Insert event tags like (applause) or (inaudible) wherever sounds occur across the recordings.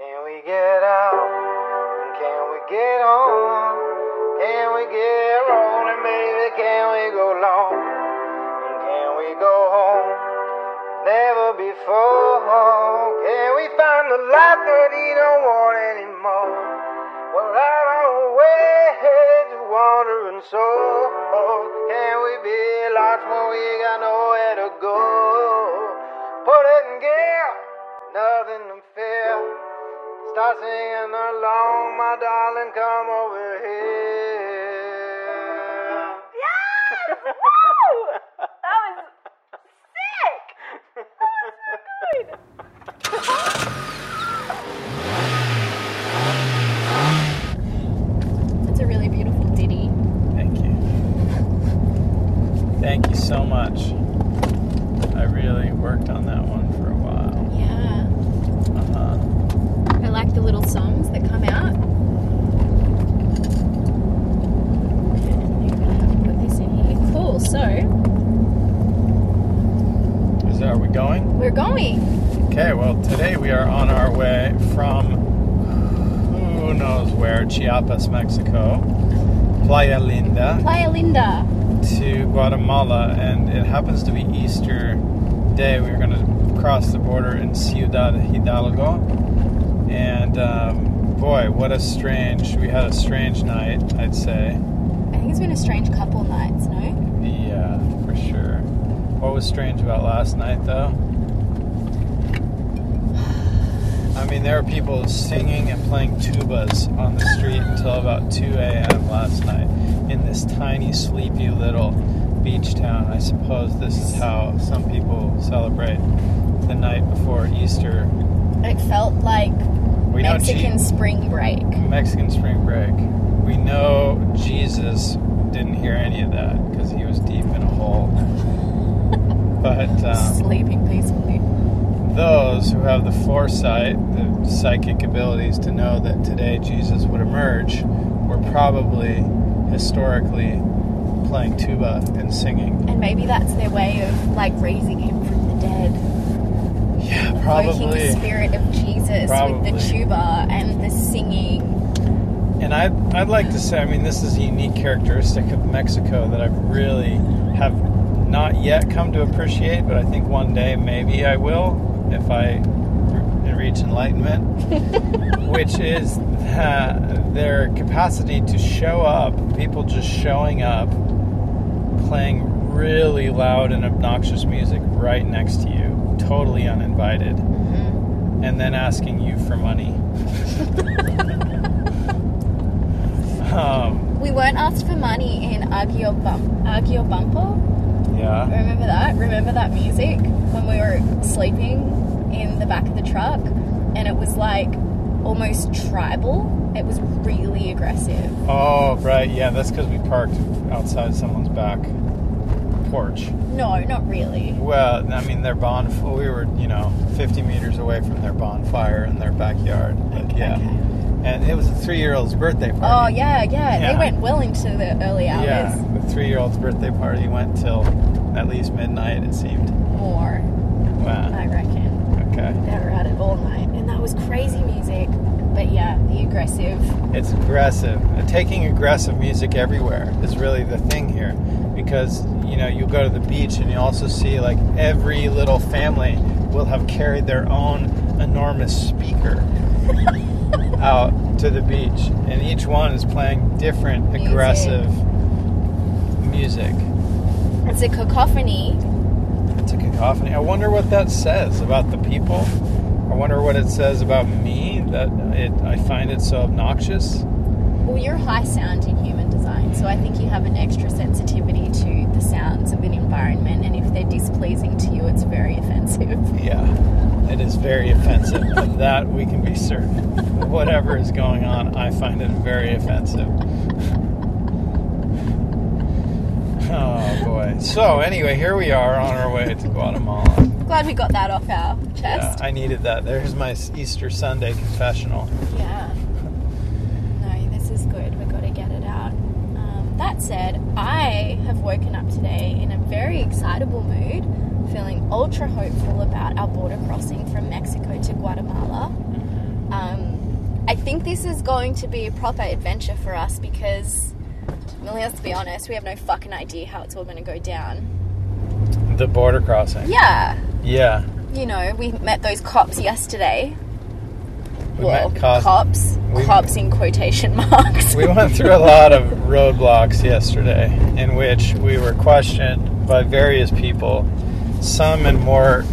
Can we get out? Can we get on? Can we get rolling, baby? Can we go long? And can we go home? Never before. Can we find the life that he don't want anymore? We're out on our way to wandering souls. Can we be lost when we got nowhere Start singing along, my darling, come over here. Yes! Woo! That was sick! That was so good! It's a really beautiful ditty. Thank you. Thank you so much. I really worked on that one for a while. Yeah. Uh-huh. I like the little songs that come out. Put this in here. Cool. So Is that, are we going? we're going. Okay, well, today we are on our way from who knows where, Chiapas, Mexico, Playa Linda, Playa Linda. to Guatemala, and it happens to be Easter Day. We're going to cross the border in Ciudad Hidalgo, and um, boy, what a strange, we had a strange night, I'd say. I think it's been a strange couple nights, no? Yeah, for sure. What was strange about last night, though? I mean, there were people singing and playing tubas on the street until about 2 a.m. last night in this tiny, sleepy little beach town. I suppose this is how some people celebrate the night before Easter. It felt like We know Mexican spring break. Mexican spring break. We know Jesus didn't hear any of that because he was deep in a hole. (laughs) But um, Sleeping peacefully. Those who have the foresight, the psychic abilities to know that today Jesus would emerge, were probably historically playing tuba and singing. And maybe that's their way of like raising him from the dead. Yeah, Evoking the probably. spirit of Jesus Probably. with the tuba and the singing. And I'd, I'd like to say, I mean, this is a unique characteristic of Mexico that I really have not yet come to appreciate, but I think one day maybe I will if I reach enlightenment, (laughs) which is that their capacity to show up, people just showing up, playing really loud and obnoxious music right next to you, totally uninvited, and then asking you for money. (laughs) um, We weren't asked for money in Agio Bump Agio Bumpo. yeah. Remember that? Remember that music when we were sleeping in the back of the truck and it was like almost tribal. It was really aggressive. Oh, right. Yeah, that's because we parked outside someone's back porch. No, not really. Well, I mean, their bon. We were, you know, 50 meters away from their bonfire in their backyard. But yeah, Okay. and it was a three-year-old's birthday party. Oh yeah, yeah, Yeah. They went well into the early hours. Yeah, the three-year-old's birthday party went till at least midnight. It seemed. More, Wow. I reckon. Okay. They were at it all night, and that was crazy music. But yeah, the aggressive. It's aggressive. Taking aggressive music everywhere is really the thing here, because you know you go to the beach and you also see like every little family will have carried their own enormous speaker (laughs) out to the beach, and each one is playing different Music. aggressive music. It's a cacophony. A cacophony. I wonder what that says about the people. I wonder what it says about me that it I find it so obnoxious. Well, you're high sound in human design, so I think you have an extra sensitivity to the sounds of an environment, and if they're displeasing to you, it's very (laughs) offensive. Yeah, it is very offensive. Of that we can be certain. Whatever is going on, I find it very offensive. Oh boy. So anyway, here we are on our way to Guatemala. Glad we got that off our Yeah, chest. I needed that. There's my Easter Sunday confessional. Yeah. No, this is good. We've got to get it out. Um, that said, I have woken up today in a very excitable mood, feeling ultra hopeful about our border crossing from Mexico to Guatemala. Um, I think this is going to be a proper adventure for us because, well, let's be honest, we have no fucking idea how it's all going to go down. The border crossing. Yeah, Yeah. you know, we met those cops yesterday. We well, met cos- cops, we- cops in quotation (laughs) marks. We went through a lot of roadblocks yesterday in which we were questioned by various people, some in more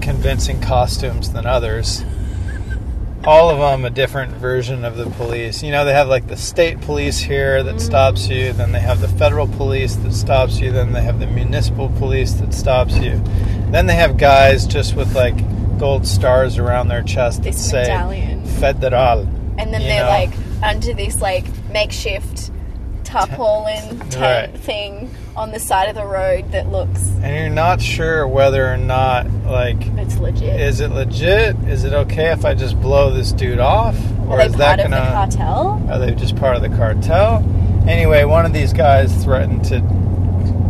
convincing costumes than others. All of them a different version of the police. You know, they have like the state police here that mm-hmm. stops you, then they have the federal police that stops you, then they have the municipal police that stops you. Then they have guys just with like gold stars around their chest that This say medallion. Federal. and then they're know. like under this like makeshift tarpaulin tent Right. thing on the side of the road that looks and you're not sure whether or not like it's legit. is it legit is it okay if i just blow this dude off Are they is part that of the gonna cartel? are they just part of the cartel anyway one of these guys threatened to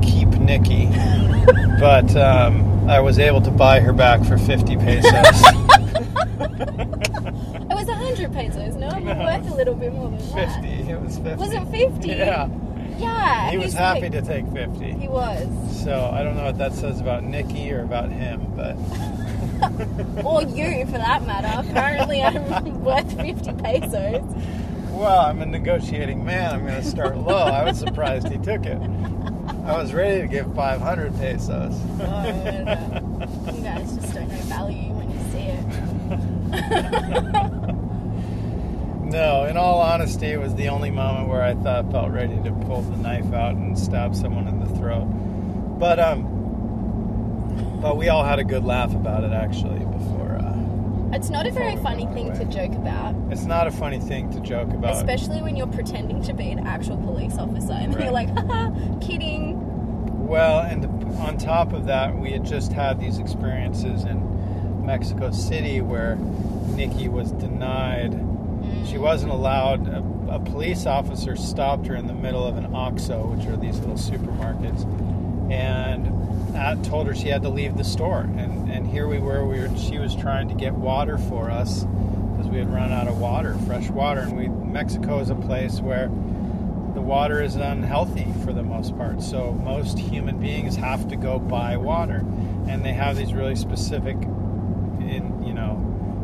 keep nikki (laughs) but um, i was able to buy her back for 50 pesos (laughs) (laughs) It was a hundred pesos. No, I'm No. worth a little bit more than 50 that. it was 50 Was it 50? yeah Yeah. he was happy like- to take 50 He was. so i don't know what that says about nikki or about him but (laughs) Or you, (laughs) for that matter. Apparently, I'm (laughs) worth 50 pesos. Well, I'm a negotiating man. I'm going to start low. I was surprised he took it. I was ready to give 500 pesos. Oh, I don't. You guys just don't know value when you see it. No, in all honesty, it was the only moment where I thought I felt ready to pull the knife out and stab someone in the throat. But um, but we all had a good laugh about it actually. Before uh, It's not a very funny thing to joke about. it's not a funny thing to joke about. Especially when you're pretending to be an actual police officer and then you're Right. like, haha, kidding. Well, and on top of that, we had just had these experiences in Mexico City where Nikki was denied. She wasn't allowed. A, a police officer stopped her in the middle of an OXXO, which are these little supermarkets, and that told her she had to leave the store. And, and here we were. We were. She was trying to get water for us because we had run out of water, fresh water. And we Mexico is a place where the water is unhealthy for the most part. So most human beings have to go buy water, and they have these really specific,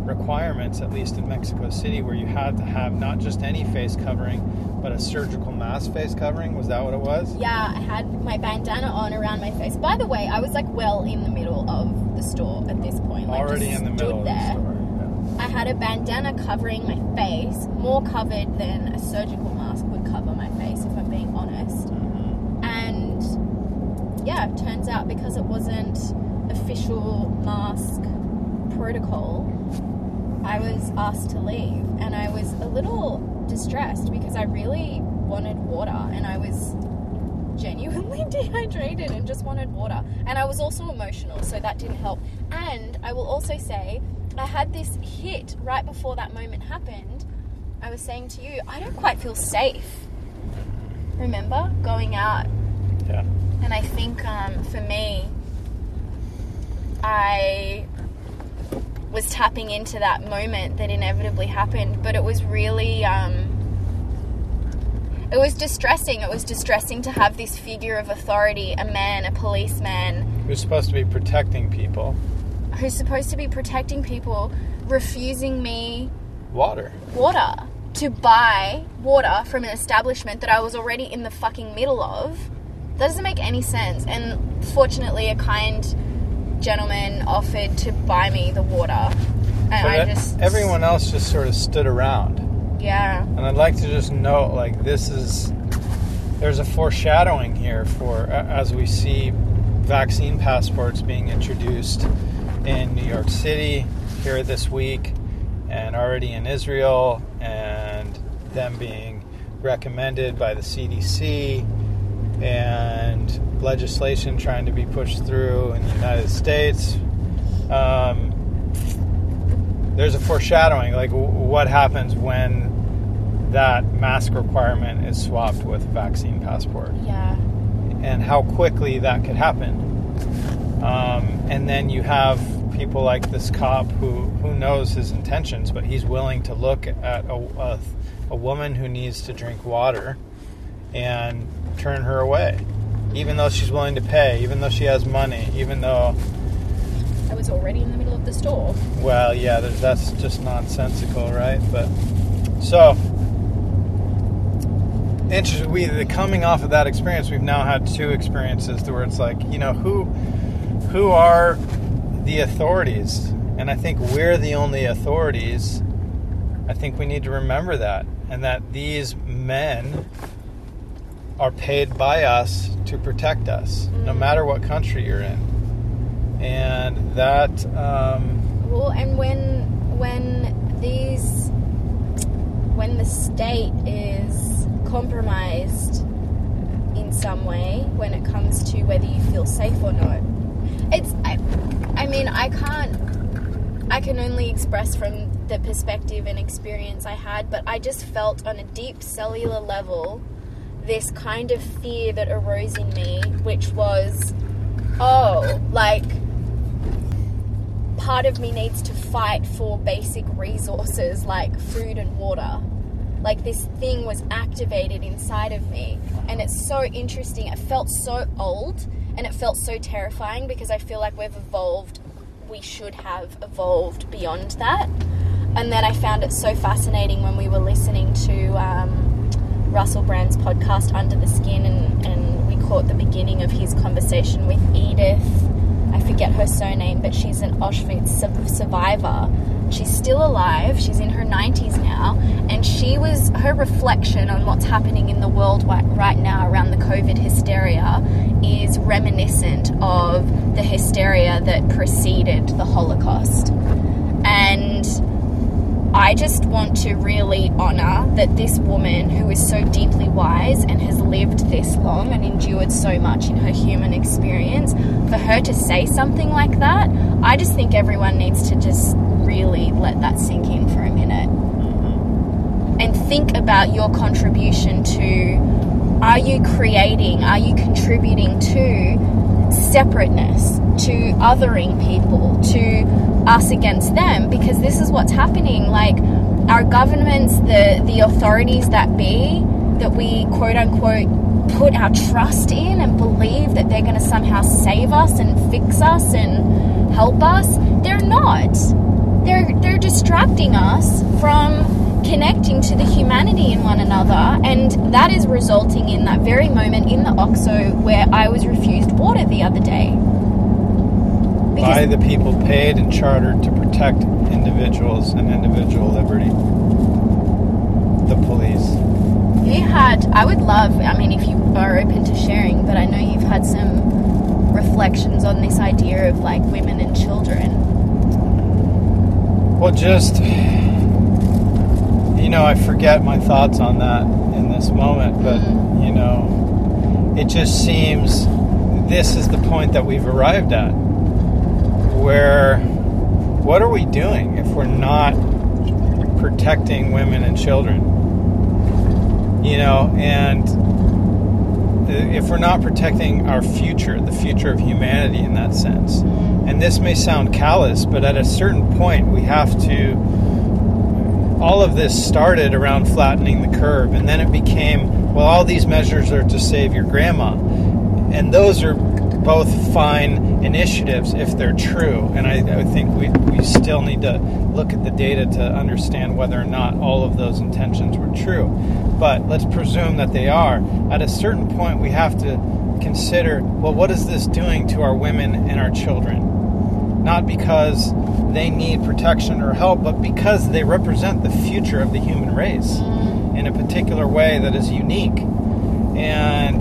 requirements. At least in Mexico City, where you had to have not just any face covering, but a surgical mask face covering. Was that what it was? Yeah, I had my bandana on around my face. By the way, I was like well in the middle of the store at this point. Like, Already in the middle of there. the store. I had a bandana covering my face, more covered than a surgical mask would cover my face, if I'm being honest. Mm-hmm. And yeah, it turns out because it wasn't official mask protocol, I was asked to leave. And I was a little distressed because I really wanted water and I was genuinely (laughs) dehydrated and just wanted water. And I was also emotional, so that didn't help. And I will also say, I had this hit right before that moment happened. I was saying to you, I don't quite feel safe. Remember going out, Yeah. and I think um, for me, I was tapping into that moment that inevitably happened, but it was really. Um, it was distressing. It was distressing to have this figure of authority, a man, a policeman, You're supposed to be protecting people. who's supposed to be protecting people, refusing me Water. water to buy water from an establishment that I was already in the fucking middle of. That doesn't make any sense. And fortunately, a kind gentleman offered to buy me the water, and But I just everyone else just sort of stood around. yeah. And I'd like to just note, like, this is there's a foreshadowing here for as we see vaccine passports being introduced in New York City here this week, and already in Israel, and them being recommended by the CDC, and legislation trying to be pushed through in the United States. Um, there's a foreshadowing, like w- what happens when that mask requirement is swapped with vaccine passport, Yeah. and how quickly that could happen. Um, and then you have people like this cop who who knows his intentions, but he's willing to look at a, a, a woman who needs to drink water and turn her away, even though she's willing to pay, even though she has money, even though I was already in the middle of the store. well, yeah, there's, that's just nonsensical, right? But so interesting. We the coming off of that experience, we've now had two experiences where it's like, you know, who who are the authorities? And I think we're the only authorities. I think we need to remember that, and that these men are paid by us to protect us, no matter what country you're in, and that. Um, Well, and when when these when the state is compromised in some way when it comes to whether you feel safe or not, it's I, I mean I can't I can only express from the perspective and experience I had, but I just felt on a deep cellular level this kind of fear that arose in me, which was, oh, like part of me needs to fight for basic resources like food and water. Like this thing was activated inside of me. And it's so interesting. It felt so old and it felt so terrifying because I feel like we've evolved. We should have evolved beyond that. And then I found it so fascinating when we were listening to um, Russell Brand's podcast, Under the Skin, and, and we caught the beginning of his conversation with Edith. I forget her surname, but she's an Auschwitz su- survivor. She's still alive. She's in her 90s now, and she was her reflection on what's happening in the world right now around the COVID hysteria is reminiscent of the hysteria that preceded the Holocaust. And I just want to really honour that this woman who is so deeply wise and has lived this long and endured so much in her human experience, for her to say something like that, I just think everyone needs to just really let that sink in for a minute. Mm-hmm. And think about your contribution to are you creating, are you contributing to separateness, to othering people, to us against them? Because this is what's happening. Like our governments, the, the authorities that be, that we quote unquote put our trust in and believe that they're going to somehow save us and fix us and help us, they're not. They're, they're distracting us from connecting to the humanity in one another, and that is resulting in that very moment in the OXXO where I was refused water the other day. by the people paid and chartered to protect individuals and individual liberty. The police. you had, I would love, I mean, if you are open to sharing, but I know you've had some reflections on this idea of like women and children. Well, just you know, I forget my thoughts on that in this moment, but mm-hmm. you know, it just seems this is the point that we've arrived at, where what are we doing if we're not protecting women and children? You know, and if we're not protecting our future, the future of humanity in that sense, mm-hmm. and this may sound callous, but at a certain point we have to. All of this started around flattening the curve, and then it became, well, all these measures are to save your grandma. And those are both fine initiatives if they're true. And I, I think we, we still need to look at the data to understand whether or not all of those intentions were true. But let's presume that they are. At a certain point, we have to consider well, what is this doing to our women and our children? Not because they need protection or help, but because they represent the future of the human race in a particular way that is unique. And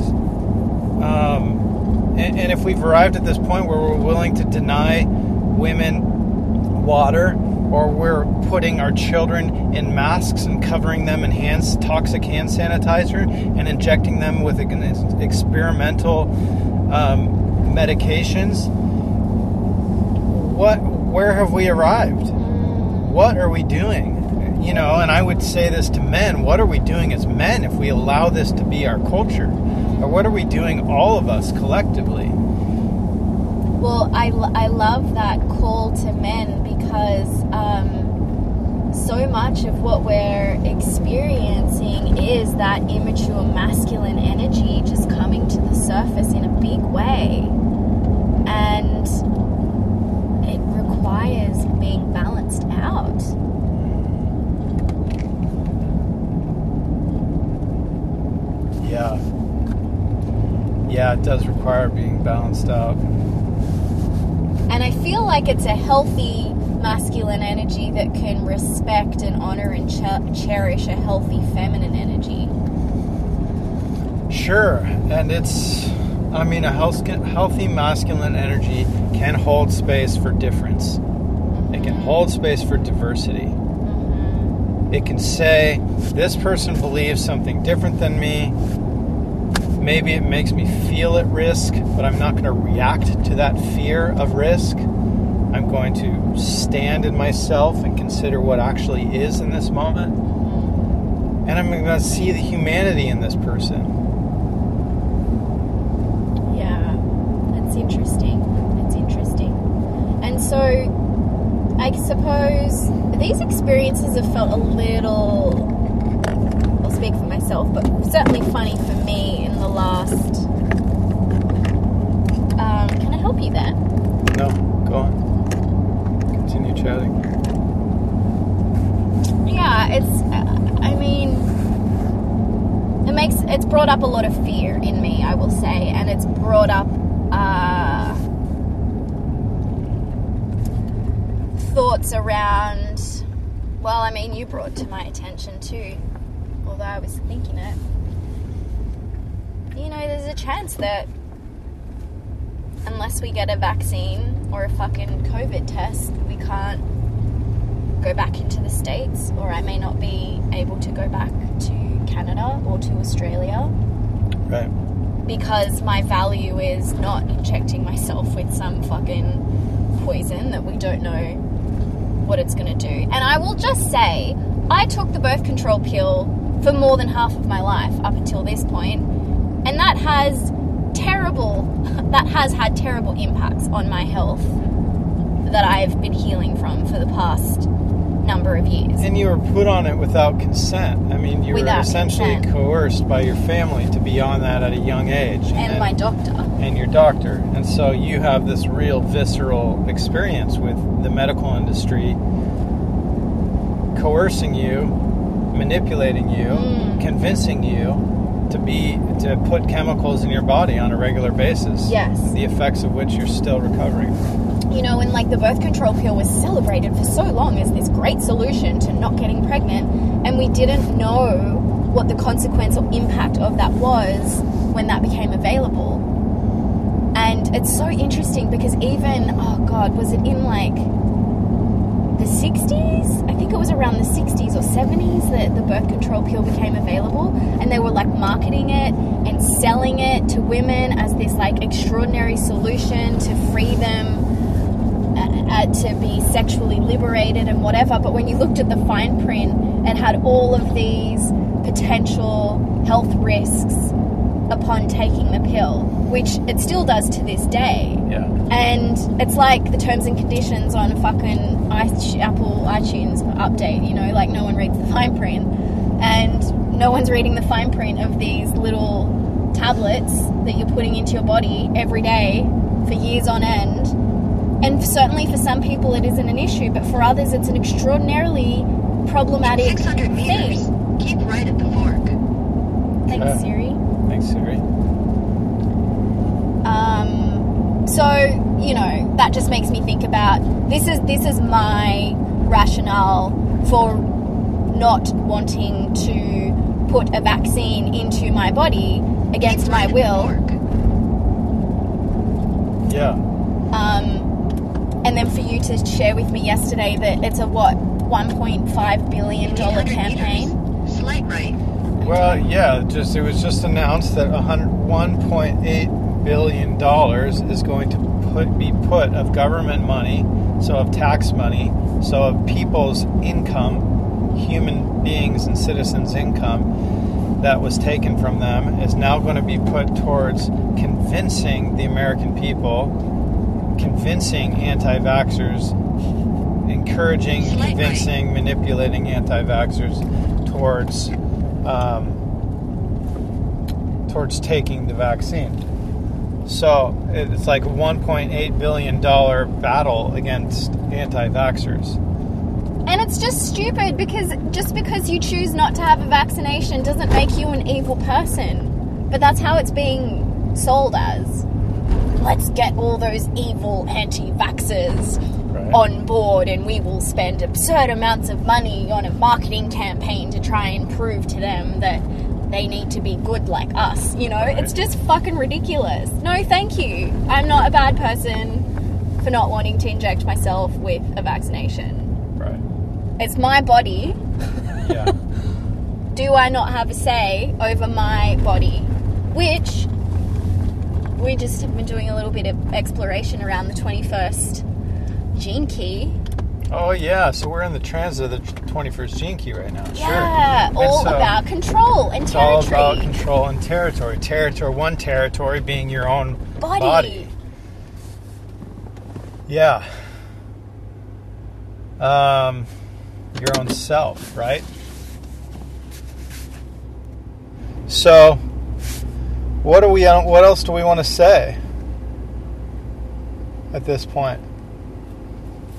um, and, and if we've arrived at this point where we're willing to deny women water, or we're putting our children in masks and covering them in hands, toxic hand sanitizer and injecting them with experimental um, medications, what? Where have we arrived? What are we doing? You know, and I would say this to men: What are we doing as men if we allow this to be our culture? Or what are we doing, all of us collectively? Well, I, I love that call to men because um, so much of what we're experiencing is that immature masculine energy just coming to the surface in a big way. And it requires being balanced out. Yeah. Yeah, it does require being balanced out. And I feel like it's a healthy masculine energy that can respect and honor and ch- cherish a healthy feminine energy. Sure, and it's, I mean, a healthy masculine energy can hold space for difference. It can mm-hmm. hold space for diversity. Mm-hmm. It can say, this person believes something different than me. Maybe it makes me feel at risk, but I'm not going to react to that fear of risk. I'm going to stand in myself and consider what actually is in this moment. Mm-hmm. And I'm going to see the humanity in this person. Yeah, that's interesting. It's interesting. And so, I suppose these experiences have felt a little, I'll speak for myself, but certainly funny for me in the last. Um, can I help you there? No, go on. Continue chatting. Yeah, it's. I mean, it makes it's brought up a lot of fear in me. I will say, and it's brought up uh, thoughts around. Well, I mean, you brought to my attention too, although I was thinking it. You know, there's a chance that unless we get a vaccine or a fucking COVID test, we can't go back into the States, or I may not be able to go back to Canada or to Australia Right. Because my value is not injecting myself with some fucking poison that we don't know what it's going to do. And I will just say, I took the birth control pill for more than half of my life up until this point, and that has terrible (laughs) that has had terrible impacts on my health that I've been healing from for the past number of years. And you were put on it without consent. I mean, you were essentially consent. coerced by your family to be on that at a young age. and my doctor. and your doctor. And so you have this real visceral experience with the medical industry coercing you, manipulating you, Mm. convincing you to be to put chemicals in your body on a regular basis. Yes. The effects of which you're still recovering from. You know, and like the birth control pill was celebrated for so long as this great solution to not getting pregnant, and we didn't know what the consequence or impact of that was when that became available. And it's so interesting because even, oh God, was it in like the 60s? I think it was around the 60s or 70s that the birth control pill became available. And they were like marketing it and selling it to women as this like extraordinary solution to free them uh, to be sexually liberated and whatever. But when you looked at the fine print, and had all of these potential health risks upon taking the pill, which it still does to this day. Yeah. And it's like the terms and conditions on a fucking Apple iTunes update, you know, like no one reads the fine print. And no one's reading the fine print of these little tablets that you're putting into your body every day for years on end. And certainly for some people it isn't an issue, but for others it's an extraordinarily problematic 600 meters. thing. Keep right at the fork. Thanks, Okay. Siri. Thanks, Siri. Um, so you know that just makes me think about this is this is my rationale for not wanting to put a vaccine into my body against Keep my right at the will. Yeah. Um, and then for you to share with me yesterday that it's a what 1.5 billion dollar campaign. meters. Slight right. Well, yeah, just it was just announced that a hundred- 1.8 billion dollars is going to put be put of government money, so of tax money, so of people's income, human beings and citizens' income that was taken from them is now going to be put towards convincing the American people convincing anti-vaxxers, encouraging, convincing, manipulating anti-vaxxers towards um, towards taking the vaccine. So it's like a 1.8 billion dollar battle against anti-vaxxers. And it's just stupid because just because you choose not to have a vaccination doesn't make you an evil person. But that's how it's being sold as. Let's get all those evil anti vaxxers Right. on board and we will spend absurd amounts of money on a marketing campaign to try and prove to them that they need to be good like us. You know, it's just fucking ridiculous. No, thank you. I'm not a bad person for not wanting to inject myself with a vaccination. Right. It's my body. (laughs) Yeah. Do I not have a say over my body? Which we just have been doing a little bit of exploration around the 21st gene key. oh yeah. So we're in the transit of the 21st gene key right now. Yeah, sure. all so about control and It's all territory. about control and territory. Territory. One territory being your own Body. body. Yeah. Um, your own self, right? So, what do we? Uh, what else do we want to say at this point?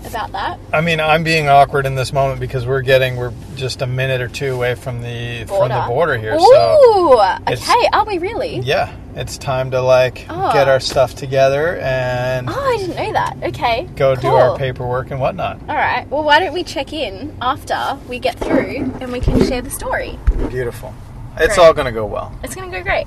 About that I mean, I'm being awkward in this moment because we're getting we're just a minute or two away from the from the border here. So Ooh, it's- okay. Are we really? yeah, it's time to like Oh. get our oh. stuff together and Oh, I didn't know that. Okay. go do our paperwork and whatnot. All right. Well, why don't we check in after we get through and we can share the story? Beautiful. It's Great. all gonna go well. It's going to go great.